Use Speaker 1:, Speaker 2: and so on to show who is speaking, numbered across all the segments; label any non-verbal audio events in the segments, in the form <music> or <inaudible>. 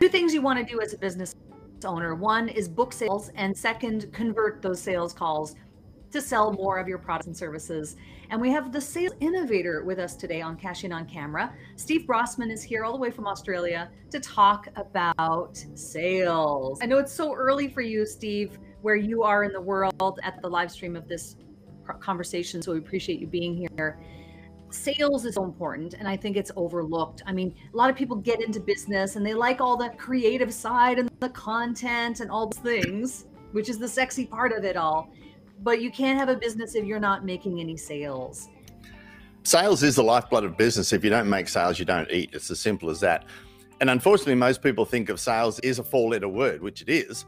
Speaker 1: Two things you want to do as a business owner one is book sales, and second, convert those sales calls to sell more of your products and services. And we have the sales innovator with us today on Cash In on Camera. Steve Brossman is here all the way from Australia to talk about sales. I know it's so early for you, Steve, where you are in the world at the live stream of this conversation. So we appreciate you being here. Sales is so important, and I think it's overlooked. I mean, a lot of people get into business and they like all the creative side and the content and all those things, which is the sexy part of it all but you can't have a business if you're not making any sales.
Speaker 2: Sales is the lifeblood of business. If you don't make sales, you don't eat. It's as simple as that. And unfortunately, most people think of sales is a four letter word, which it is.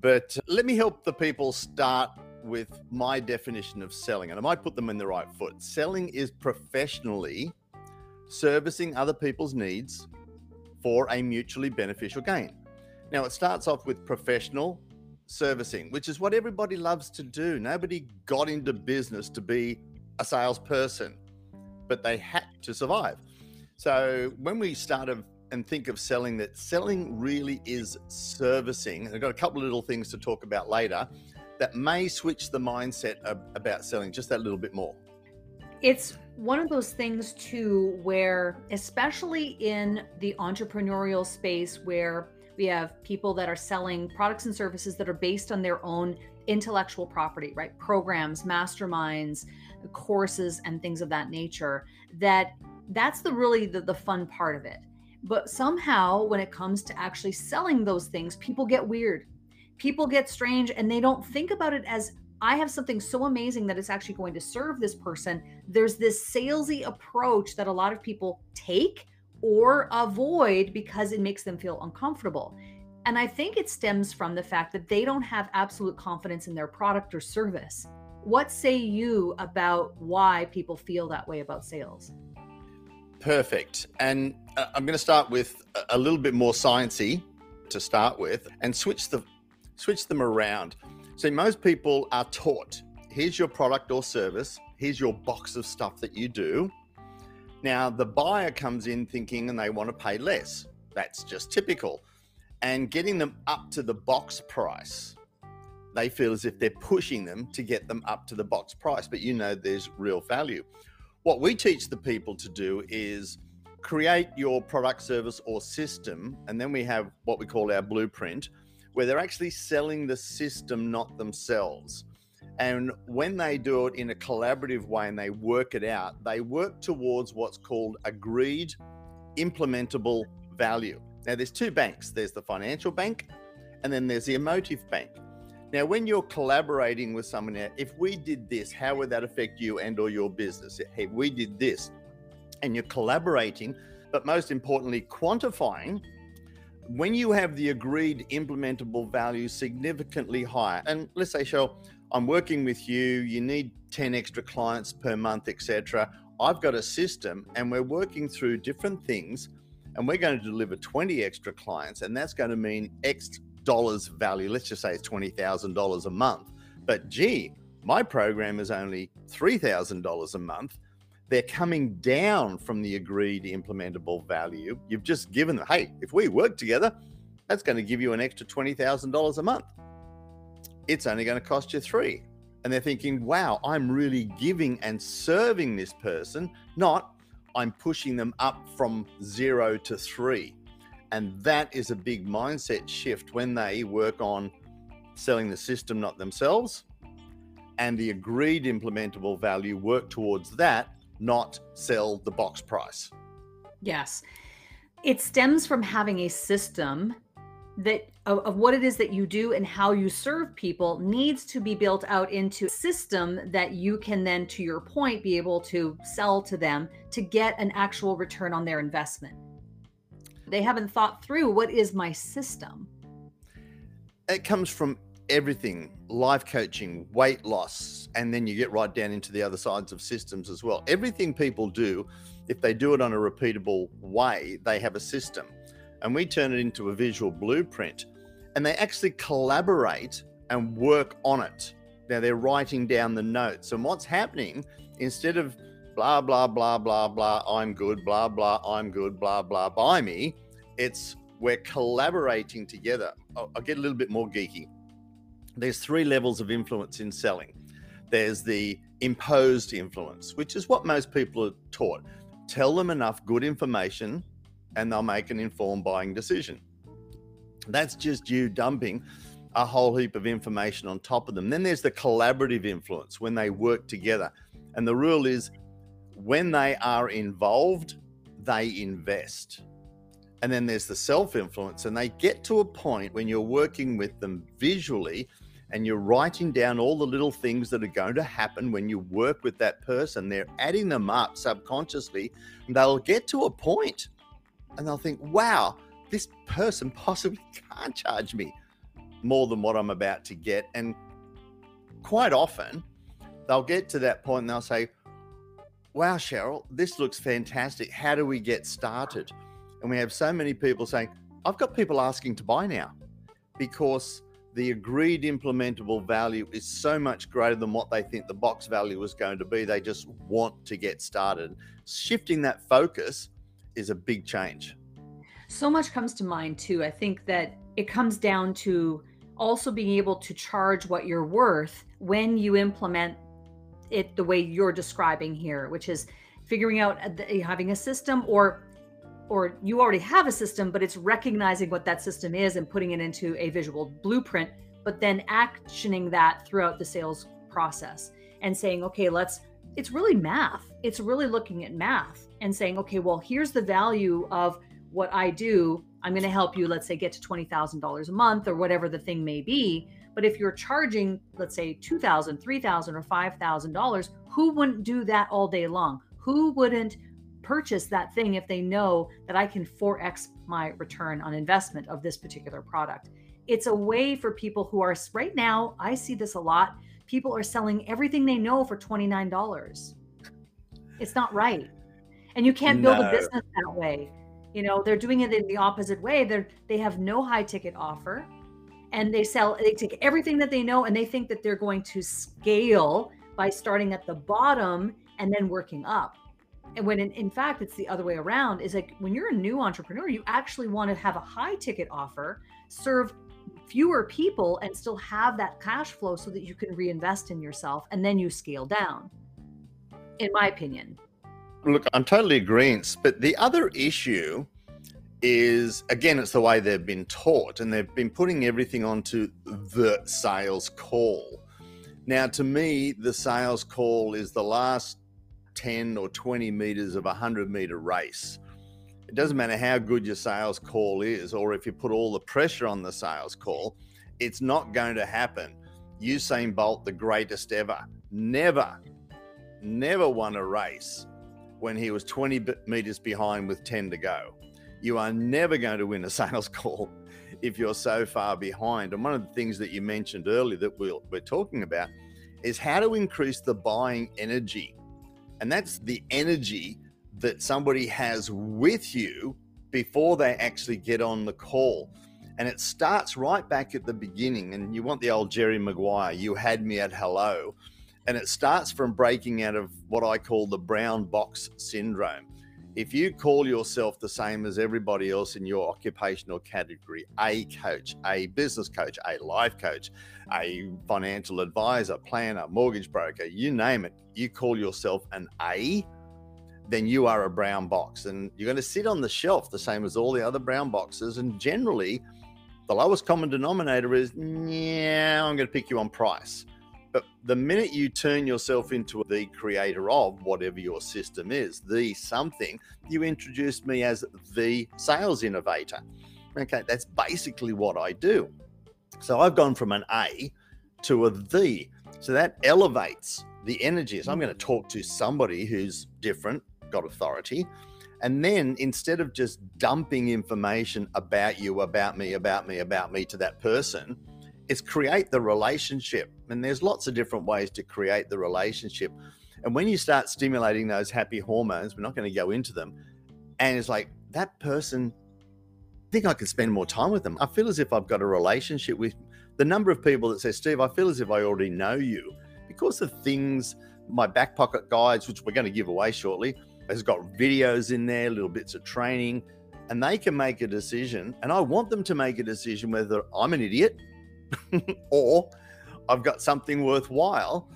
Speaker 2: But let me help the people start with my definition of selling, and I might put them in the right foot. Selling is professionally servicing other people's needs for a mutually beneficial gain. Now, it starts off with professional servicing, which is what everybody loves to do. Nobody got into business to be a salesperson, but they had to survive. So when we start of, and think of selling, that selling really is servicing. I've got a couple of little things to talk about later that may switch the mindset about selling just that little bit more.
Speaker 1: It's one of those things too where especially in the entrepreneurial space where we have people that are selling products and services that are based on their own intellectual property, right? Programs, masterminds, courses, and things of that nature. That that's the really the, the fun part of it. But somehow, when it comes to actually selling those things, people get weird. People get strange and they don't think about it as I have something so amazing that it's actually going to serve this person. There's this salesy approach that a lot of people take or avoid because it makes them feel uncomfortable. And I think it stems from the fact that they don't have absolute confidence in their product or service. What say you about why people feel that way about sales?
Speaker 2: Perfect. And uh, I'm going to start with a little bit more sciencey to start with and switch the switch them around. See, most people are taught, here's your product or service, here's your box of stuff that you do, now, the buyer comes in thinking and they want to pay less. That's just typical. And getting them up to the box price, they feel as if they're pushing them to get them up to the box price, but you know there's real value. What we teach the people to do is create your product, service, or system, and then we have what we call our blueprint, where they're actually selling the system, not themselves. And when they do it in a collaborative way and they work it out, they work towards what's called agreed implementable value. Now, there's two banks there's the financial bank, and then there's the emotive bank. Now, when you're collaborating with someone, if we did this, how would that affect you and or your business? Hey, we did this, and you're collaborating, but most importantly, quantifying when you have the agreed implementable value significantly higher, and let's say, Cheryl, I'm working with you, you need 10 extra clients per month, etc. I've got a system and we're working through different things and we're going to deliver 20 extra clients and that's going to mean X dollars value. Let's just say it's $20,000 a month. But gee, my program is only $3,000 a month. They're coming down from the agreed implementable value. You've just given them, hey, if we work together, that's going to give you an extra $20,000 a month it's only going to cost you three. And they're thinking, wow, I'm really giving and serving this person, not I'm pushing them up from zero to three. And that is a big mindset shift when they work on selling the system, not themselves. And the agreed implementable value work towards that, not sell the box price.
Speaker 1: Yes. It stems from having a system that of, of, what it is that you do and how you serve people needs to be built out into a system that you can then to your point be able to sell to them to get an actual return on their investment they haven't thought through what is my system
Speaker 2: it comes from everything life coaching weight loss and then you get right down into the other sides of systems as well everything people do if they do it on a repeatable way they have a system and we turn it into a visual blueprint. And they actually collaborate and work on it. Now they're writing down the notes. And what's happening, instead of blah, blah, blah, blah, blah, I'm good, blah, blah, I'm good, blah, blah, buy me, it's we're collaborating together. I'll, I'll get a little bit more geeky. There's three levels of influence in selling. There's the imposed influence, which is what most people are taught. Tell them enough good information and they'll make an informed buying decision. That's just you dumping a whole heap of information on top of them. Then there's the collaborative influence when they work together. And the rule is when they are involved, they invest. And then there's the self influence, and they get to a point when you're working with them visually and you're writing down all the little things that are going to happen when you work with that person. They're adding them up subconsciously, and they'll get to a point and they'll think, wow, this person <laughs> possibly can't charge me more than what I'm about to get. And quite often, they'll get to that point and they'll say, Wow, Cheryl, this looks fantastic. How do we get started? And we have so many people saying, I've got people asking to buy now because the agreed implementable value is so much greater than what they think the box value is going to be. They just want to get started. Shifting that focus is a big change.
Speaker 1: So much comes to mind too. I think that it comes down to also being able to charge what you're worth when you implement it the way you're describing here, which is figuring out having a system or or you already have a system but it's recognizing what that system is and putting it into a visual blueprint but then actioning that throughout the sales process and saying okay let's it's really math. It's really looking at math and saying okay well here's the value of what i do. I'm going to help you let's say get to $20000 a month or whatever the thing may be. But if you're charging, let's say $2,000, $3,000, or $5,000, who wouldn't do that all day long? Who wouldn't purchase that thing if they know that I can 4x my return on investment of this particular product? It's a way for people who are right now, I see this a lot. People are selling everything they know for $29. It's not right. And you can't build no. a business that way. You know, they're doing it in the opposite way. They're they have no high ticket offer and they sell they take everything that they know and they think that they're going to scale by starting at the bottom and then working up and when in, in fact it's the other way around is like when you're a new entrepreneur you actually want to have a high ticket offer serve fewer people and still have that cash flow so that you can reinvest in yourself and then you scale down in my opinion
Speaker 2: look i'm totally agreeing but the other issue is again, it's the way they've been taught, and they've been putting everything onto the sales call. Now, to me, the sales call is the last 10 or 20 meters of a 100 meter race. It doesn't matter how good your sales call is, or if you put all the pressure on the sales call, it's not going to happen. Usain Bolt, the greatest ever, never, never won a race when he was 20 meters behind with 10 to go you are never going to win a <laughs> sales call if you're so far behind. And one of the things that you mentioned earlier that we we are talking about is how to increase the buying energy. And that's the energy that somebody has with you before they actually get on the call. And it starts right back at the beginning. And you want the old Jerry Maguire, you had me at hello. And it starts from breaking out of what I call the brown box syndrome if you call yourself the same as everybody else in your occupational category a coach, a business coach, a life coach, a financial advisor, planner, mortgage broker, you name it, you call yourself an A, then you are a brown box and you're going to sit on the shelf the same as all the other brown boxes. And generally, the lowest common denominator is, yeah, I'm going to pick you on price. But the minute you turn yourself into the creator of whatever your system is, the something, you introduced me as the sales innovator. Okay, that's basically what I do. So I've gone from an A to a the. So that elevates the energy. So I'm going to talk to somebody who's different, got authority. And then instead of just dumping information about you, about me, about me, about me to that person, it's create the relationship. And there's lots of different ways to create the relationship. And when you start stimulating those happy hormones, we're not going to go into them. And it's like that person, I think I can spend more time with them. I feel as if I've got a relationship with the number of people that say, Steve, I feel as if I already know you because of things, my back pocket guides, which we're going to give away shortly, has got videos in there, little bits of training and they can make a decision. And I want them to make a decision whether I'm an idiot <laughs> or I've got something worthwhile.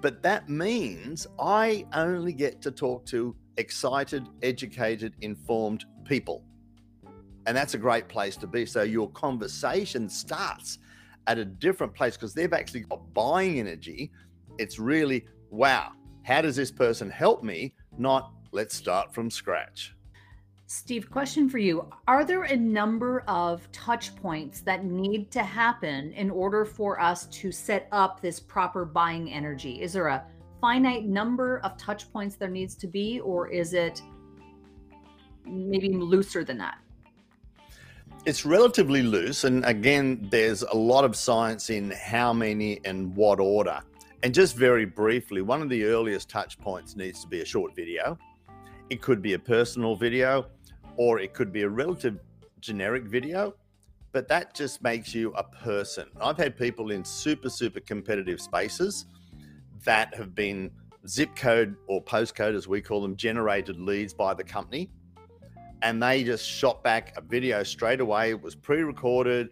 Speaker 2: But that means I only get to talk to excited, educated, informed people. And that's a great place to be. So your conversation starts at a different place because they've actually got buying energy. It's really, wow, how does this person help me? Not let's start from scratch.
Speaker 1: Steve, question for you. Are there a number of touch points that need to happen in order for us to set up this proper buying energy? Is there a finite number of touch points there needs to be, or is it maybe looser than that?
Speaker 2: It's relatively loose. And again, there's a lot of science in how many and what order. And just very briefly, one of the earliest touch points needs to be a short video. It could be a personal video or it could be a relative generic video, but that just makes you a person. I've had people in super, super competitive spaces that have been zip code or postcode, as we call them, generated leads by the company. And they just shot back a video straight away. It was pre recorded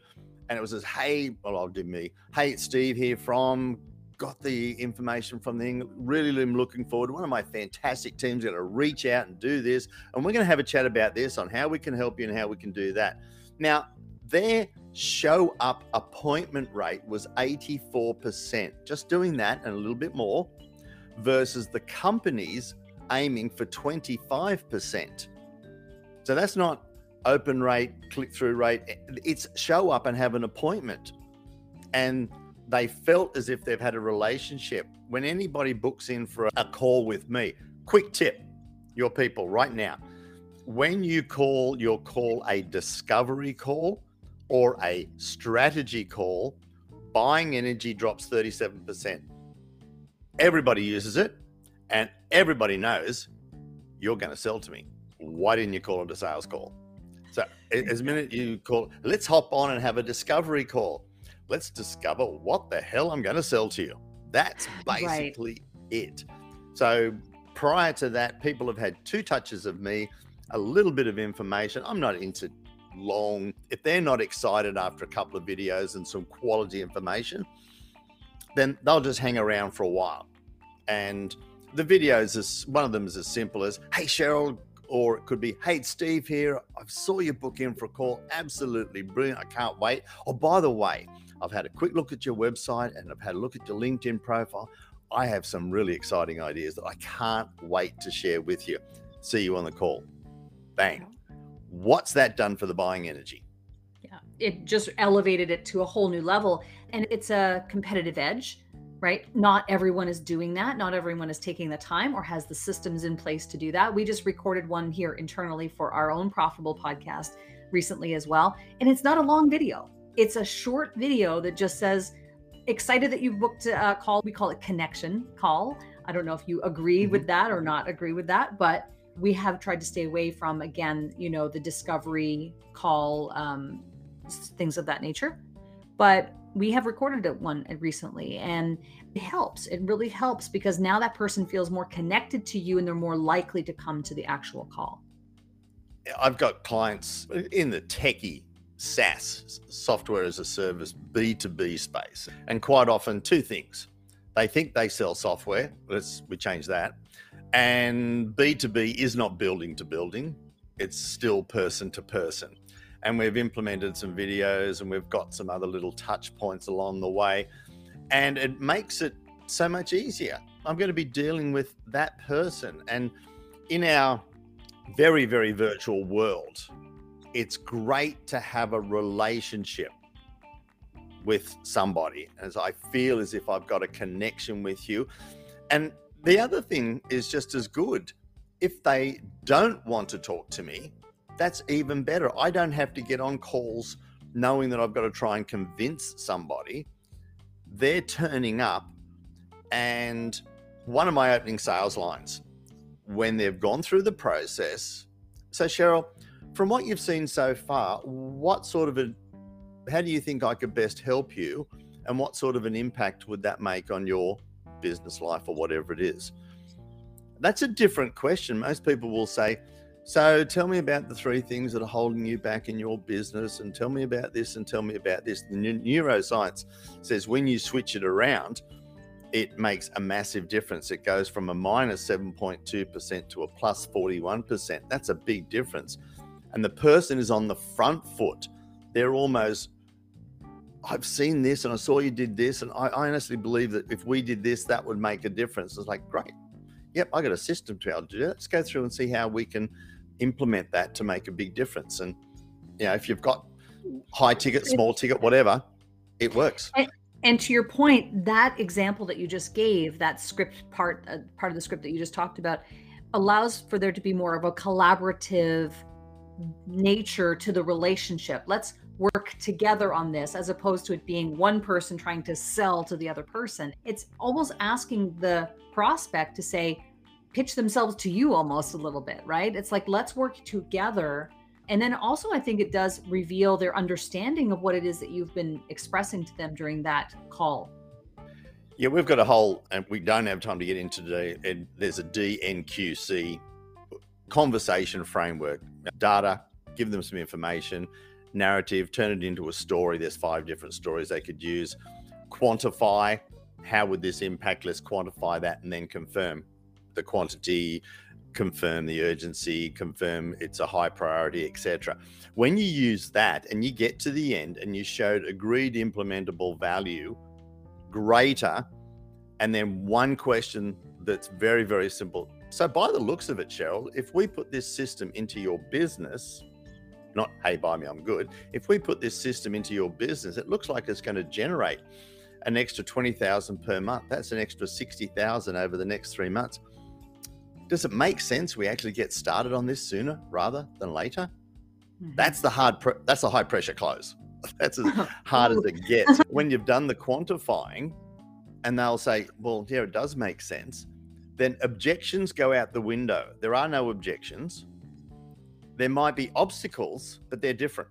Speaker 2: and it was as, hey, well, I'll do me. Hey, it's Steve here from got the information from the really am looking forward. One of my fantastic teams going to reach out and do this, and we're going to have a chat about this on how we can help you and how we can do that. Now, their show up appointment rate was 84%. Just doing that and a little bit more versus the companies aiming for 25%. So that's not open rate, click through rate. It's show up and have an appointment. And they felt as if they've had a relationship. When anybody books in for a call with me, quick tip, your people right now, when you call your call a discovery call or a strategy call, buying energy drops 37%. Everybody uses it and everybody knows you're going to sell to me. Why didn't you call it a sales call? So, as minute you call, let's hop on and have a discovery call let's discover what the hell I'm going to sell to you. That's basically right. it. So prior to that, people have had two touches of me, a little bit of information. I'm not into long, if they're not excited after a couple of videos and some quality information, then they'll just hang around for a while. And the videos is one of them is as simple as, hey Cheryl, or it could be, hey, Steve here. I saw your book in for a call. Absolutely brilliant. I can't wait. Oh, by the way, I've had a quick look at your website and I've had a look at your LinkedIn profile. I have some really exciting ideas that I can't wait to share with you. See you on the call. Bang. What's that done for the buying energy?
Speaker 1: Yeah, it just elevated it to a whole new level. And it's a competitive edge, right? Not everyone is doing that. Not everyone is taking the time or has the systems in place to do that. We just recorded one here internally for our own profitable podcast recently as well. And it's not a long video it's a short video that just says, excited that you booked a call. We call it connection call. I don't know if you agree mm-hmm. with that or not agree with that, but we have tried to stay away from, again, you know, the discovery call, um, things of that nature. But we have recorded one recently and it helps. It really helps because now that person feels more connected to you and they're more likely to come to the actual call.
Speaker 2: I've got clients in the techie SaaS, software as a service, B2B space. And quite often, two things. They think they sell software. Let's we change that. And B2B is not building to building, it's still person to person. And we've implemented some videos and we've got some other little touch points along the way. And it makes it so much easier. I'm going to be dealing with that person. And in our very, very virtual world, it's great to have a relationship with somebody as I feel as if I've got a connection with you. And the other thing is just as good. If they don't want to talk to me, that's even better. I don't have to get on calls knowing that I've got to try and convince somebody. They're turning up. And one of my opening sales lines, when they've gone through the process, so Cheryl, from what you've seen so far, what sort of a how do you think I could best help you? And what sort of an impact would that make on your business life or whatever it is? That's a different question. Most people will say, So tell me about the three things that are holding you back in your business, and tell me about this, and tell me about this. The neuroscience says when you switch it around, it makes a massive difference. It goes from a minus 7.2% to a plus 41%. That's a big difference. And the person is on the front foot. They're almost, I've seen this and I saw you did this. And I, I honestly believe that if we did this, that would make a difference. It's like, great. Yep, I got a system to be able to do that. Let's go through and see how we can implement that to make a big difference. And, you know, if you've got high ticket, small ticket, whatever, it works.
Speaker 1: And, and to your point, that example that you just gave, that script part, uh, part of the script that you just talked about, allows for there to be more of a collaborative nature to the relationship. Let's work together on this as opposed to it being one person trying to sell to the other person. It's almost asking the prospect to say, pitch themselves to you almost a little bit, right? It's like, let's work together. And then also, I think it does reveal their understanding of what it is that you've been expressing to them during that call.
Speaker 2: Yeah, we've got a whole, and we don't have time to get into today. And there's a DNQC conversation framework data, give them some information, narrative, turn it into a story. There's five different stories they could use. Quantify how would this impact? Let's quantify that and then confirm the quantity, confirm the urgency, confirm it's a high priority, etc. When you use that and you get to the end and you showed agreed implementable value greater, and then one question that's very, very simple. So, by the looks of it, Cheryl, if we put this system into your business, not, hey, buy me, I'm good. If we put this system into your business, it looks like it's going to generate an extra 20,000 per month. That's an extra 60,000 over the next three months. Does it make sense we actually get started on this sooner rather than later? Mm-hmm. That's the hard, pre- that's a high pressure close. <laughs> That's as <laughs> hard as it gets. When you've done the quantifying and they'll say, well, yeah, it does make sense then objections go out the window. There are no objections. There might be obstacles, but they're different.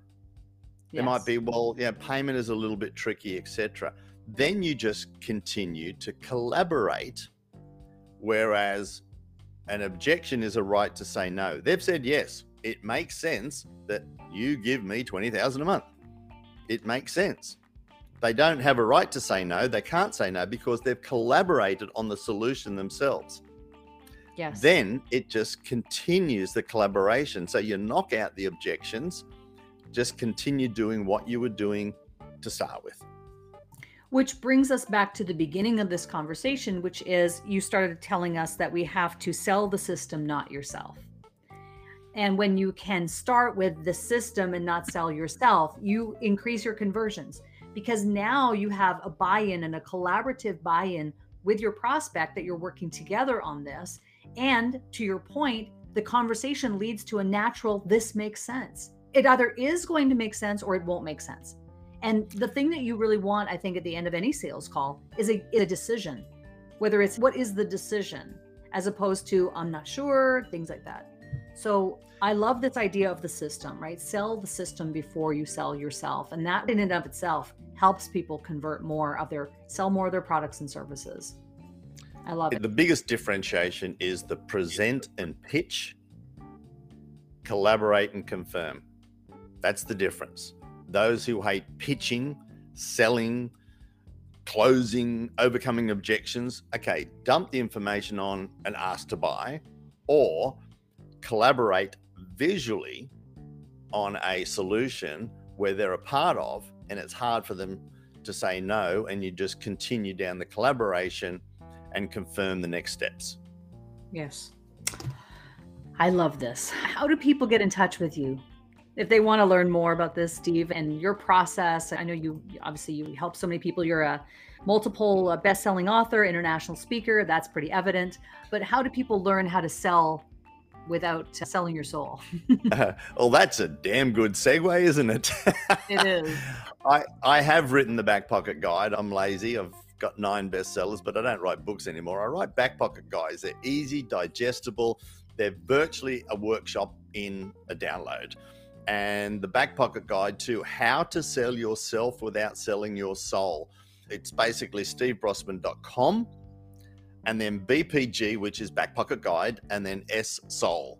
Speaker 2: Yes. There might be, well, yeah, payment is a little bit tricky, etc. Then you just continue to collaborate, whereas an objection is a right to say no. They've said yes. It makes sense that you give me twenty thousand a month. It makes sense. They don't have a right to say no. They can't say no because they've collaborated on the solution themselves.
Speaker 1: Yes.
Speaker 2: Then it just continues the collaboration. So you knock out the objections, just continue doing what you were doing to start with.
Speaker 1: Which brings us back to the beginning of this conversation, which is you started telling us that we have to sell the system, not yourself. And when you can start with the system and not sell yourself, you increase your conversions because now you have a buy in and a collaborative buy in with your prospect that you're working together on this. And to your point, the conversation leads to a natural, this makes sense. It either is going to make sense or it won't make sense. And the thing that you really want, I think, at the end of any sales call is a, a decision, whether it's what is the decision as opposed to I'm not sure, things like that. So I love this idea of the system, right? Sell the system before you sell yourself. And that in and of itself helps people convert more of their, sell more of their products and services. I love it.
Speaker 2: The biggest differentiation is the present and pitch, collaborate and confirm. That's the difference. Those who hate pitching, selling, closing, overcoming objections, okay, dump the information on and ask to buy, or collaborate visually on a solution where they're a part of, and it's hard for them to say no, and you just continue down the collaboration and confirm the next steps.
Speaker 1: Yes. I love this. How do people get in touch with you? If they want to learn more about this, Steve, and your process, I know you obviously you help so many people. You're a multiple uh, best-selling author, international speaker. That's pretty evident. But how do people learn how to sell without selling your soul.
Speaker 2: uh, <laughs> <laughs> well, that's a damn good segue, isn't it?
Speaker 1: it is. <laughs>
Speaker 2: I, I have written the back pocket guide. I'm lazy. I've got nine bestsellers, but I don't write books anymore. I write back pocket guides. They're easy, digestible. They're virtually a workshop in a download. And the back pocket guide to how to sell yourself without selling your soul. It's basically stevebrossman.com and then BPG, which is Back Pocket Guide, and then S Soul.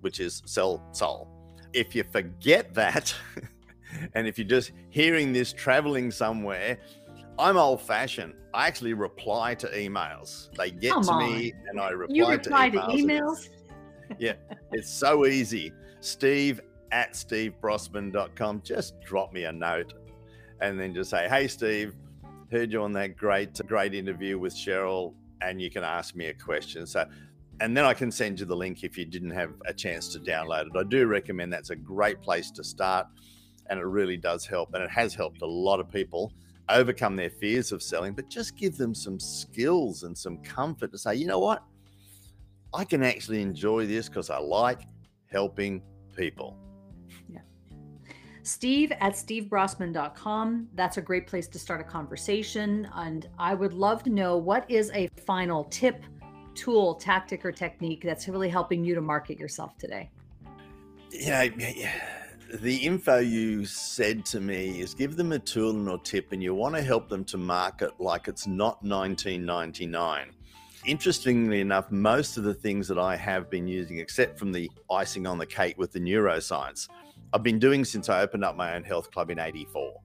Speaker 2: which is sell soul. If you forget that, <laughs> and if you're just hearing this traveling somewhere, I'm old fashioned. I actually reply to emails. They get
Speaker 1: Come
Speaker 2: to
Speaker 1: on.
Speaker 2: me and I reply,
Speaker 1: You reply
Speaker 2: to
Speaker 1: to
Speaker 2: emails. and
Speaker 1: emails? <laughs>
Speaker 2: yeah, it's so easy. Steve at stevebrossman.com. Just drop me a note and then just say, Hey, Steve, heard you on that great, great interview with Cheryl, and you can ask me a question. So, and then I can send you the link if you didn't have a chance to download it. I do recommend that's a great place to start, and it really does help. And it has helped a lot of people overcome their fears of selling, but just give them some skills and some comfort to say, you know what? I can actually enjoy this because I like helping people.
Speaker 1: Steve at stevebrossman.com. That's a great place to start a conversation. And I would love to know what is a final tip, tool, tactic, or technique that's really helping you to market yourself today?
Speaker 2: Yeah, the info you said to me is give them a tool or tip, and you want to help them to market like it's not 1999. Interestingly enough, most of the things that I have been using, except from the icing on the cake with the neuroscience, I've been doing since I opened up my own health club in 84.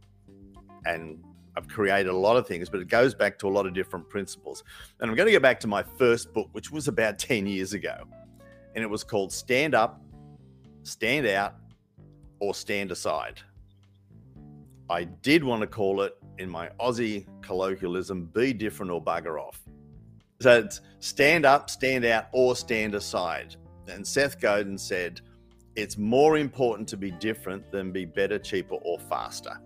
Speaker 2: And I've created a lot of things, but it goes back to a lot of different principles. And I'm going to go back to my first book, which was about <laughs> 10 years ago. And it was called Stand Up, Stand Out, or Stand Aside. I did want to call it, in my Aussie colloquialism, Be Different or Bugger Off. So it's stand up, stand out, or stand aside. And Seth Godin said, it's more important to be different than be better, cheaper, or faster.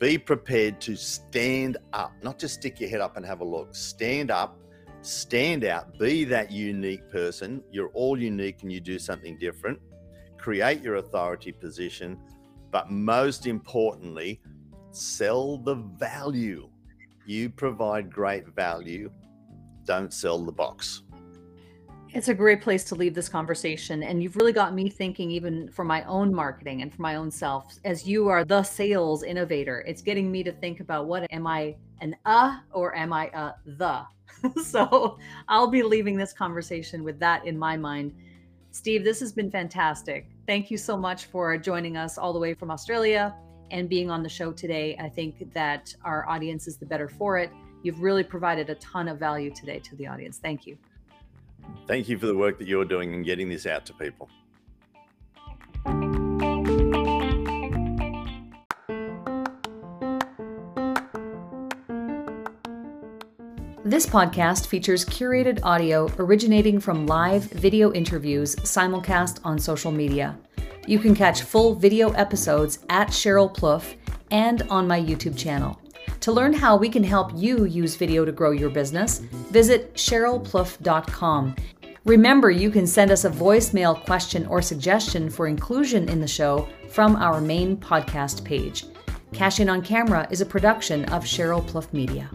Speaker 2: Be prepared to stand up, not just stick your head up and have a look. Stand up, stand out, be that unique person. You're all unique and you do something different. Create your authority position, but most importantly, sell the value. You provide great value. Don't sell the box.
Speaker 1: It's a great place to leave this conversation. And you've really got me thinking, even for my own marketing and for my own self, as you are the sales innovator, it's getting me to think about what am I an uh or am I a the? <laughs> so I'll be leaving this conversation with that in my mind. Steve, this has been fantastic. Thank you so much for joining us all the way from Australia and being on the show today. I think that our audience is the better for it. You've really provided a ton of value today to the audience. Thank you.
Speaker 2: Thank you for the work that you're doing and getting this out to people.
Speaker 1: This podcast features curated audio originating from live video interviews simulcast on social media. You can catch full video episodes at Cheryl Plouffe and on my YouTube channel. To learn how we can help you use video to grow your business, visit CherylPlouffe.com. Remember, you can send us a voicemail question or suggestion for inclusion in the show from our main podcast page. Cash In on Camera is a production of Cheryl Plouffe Media.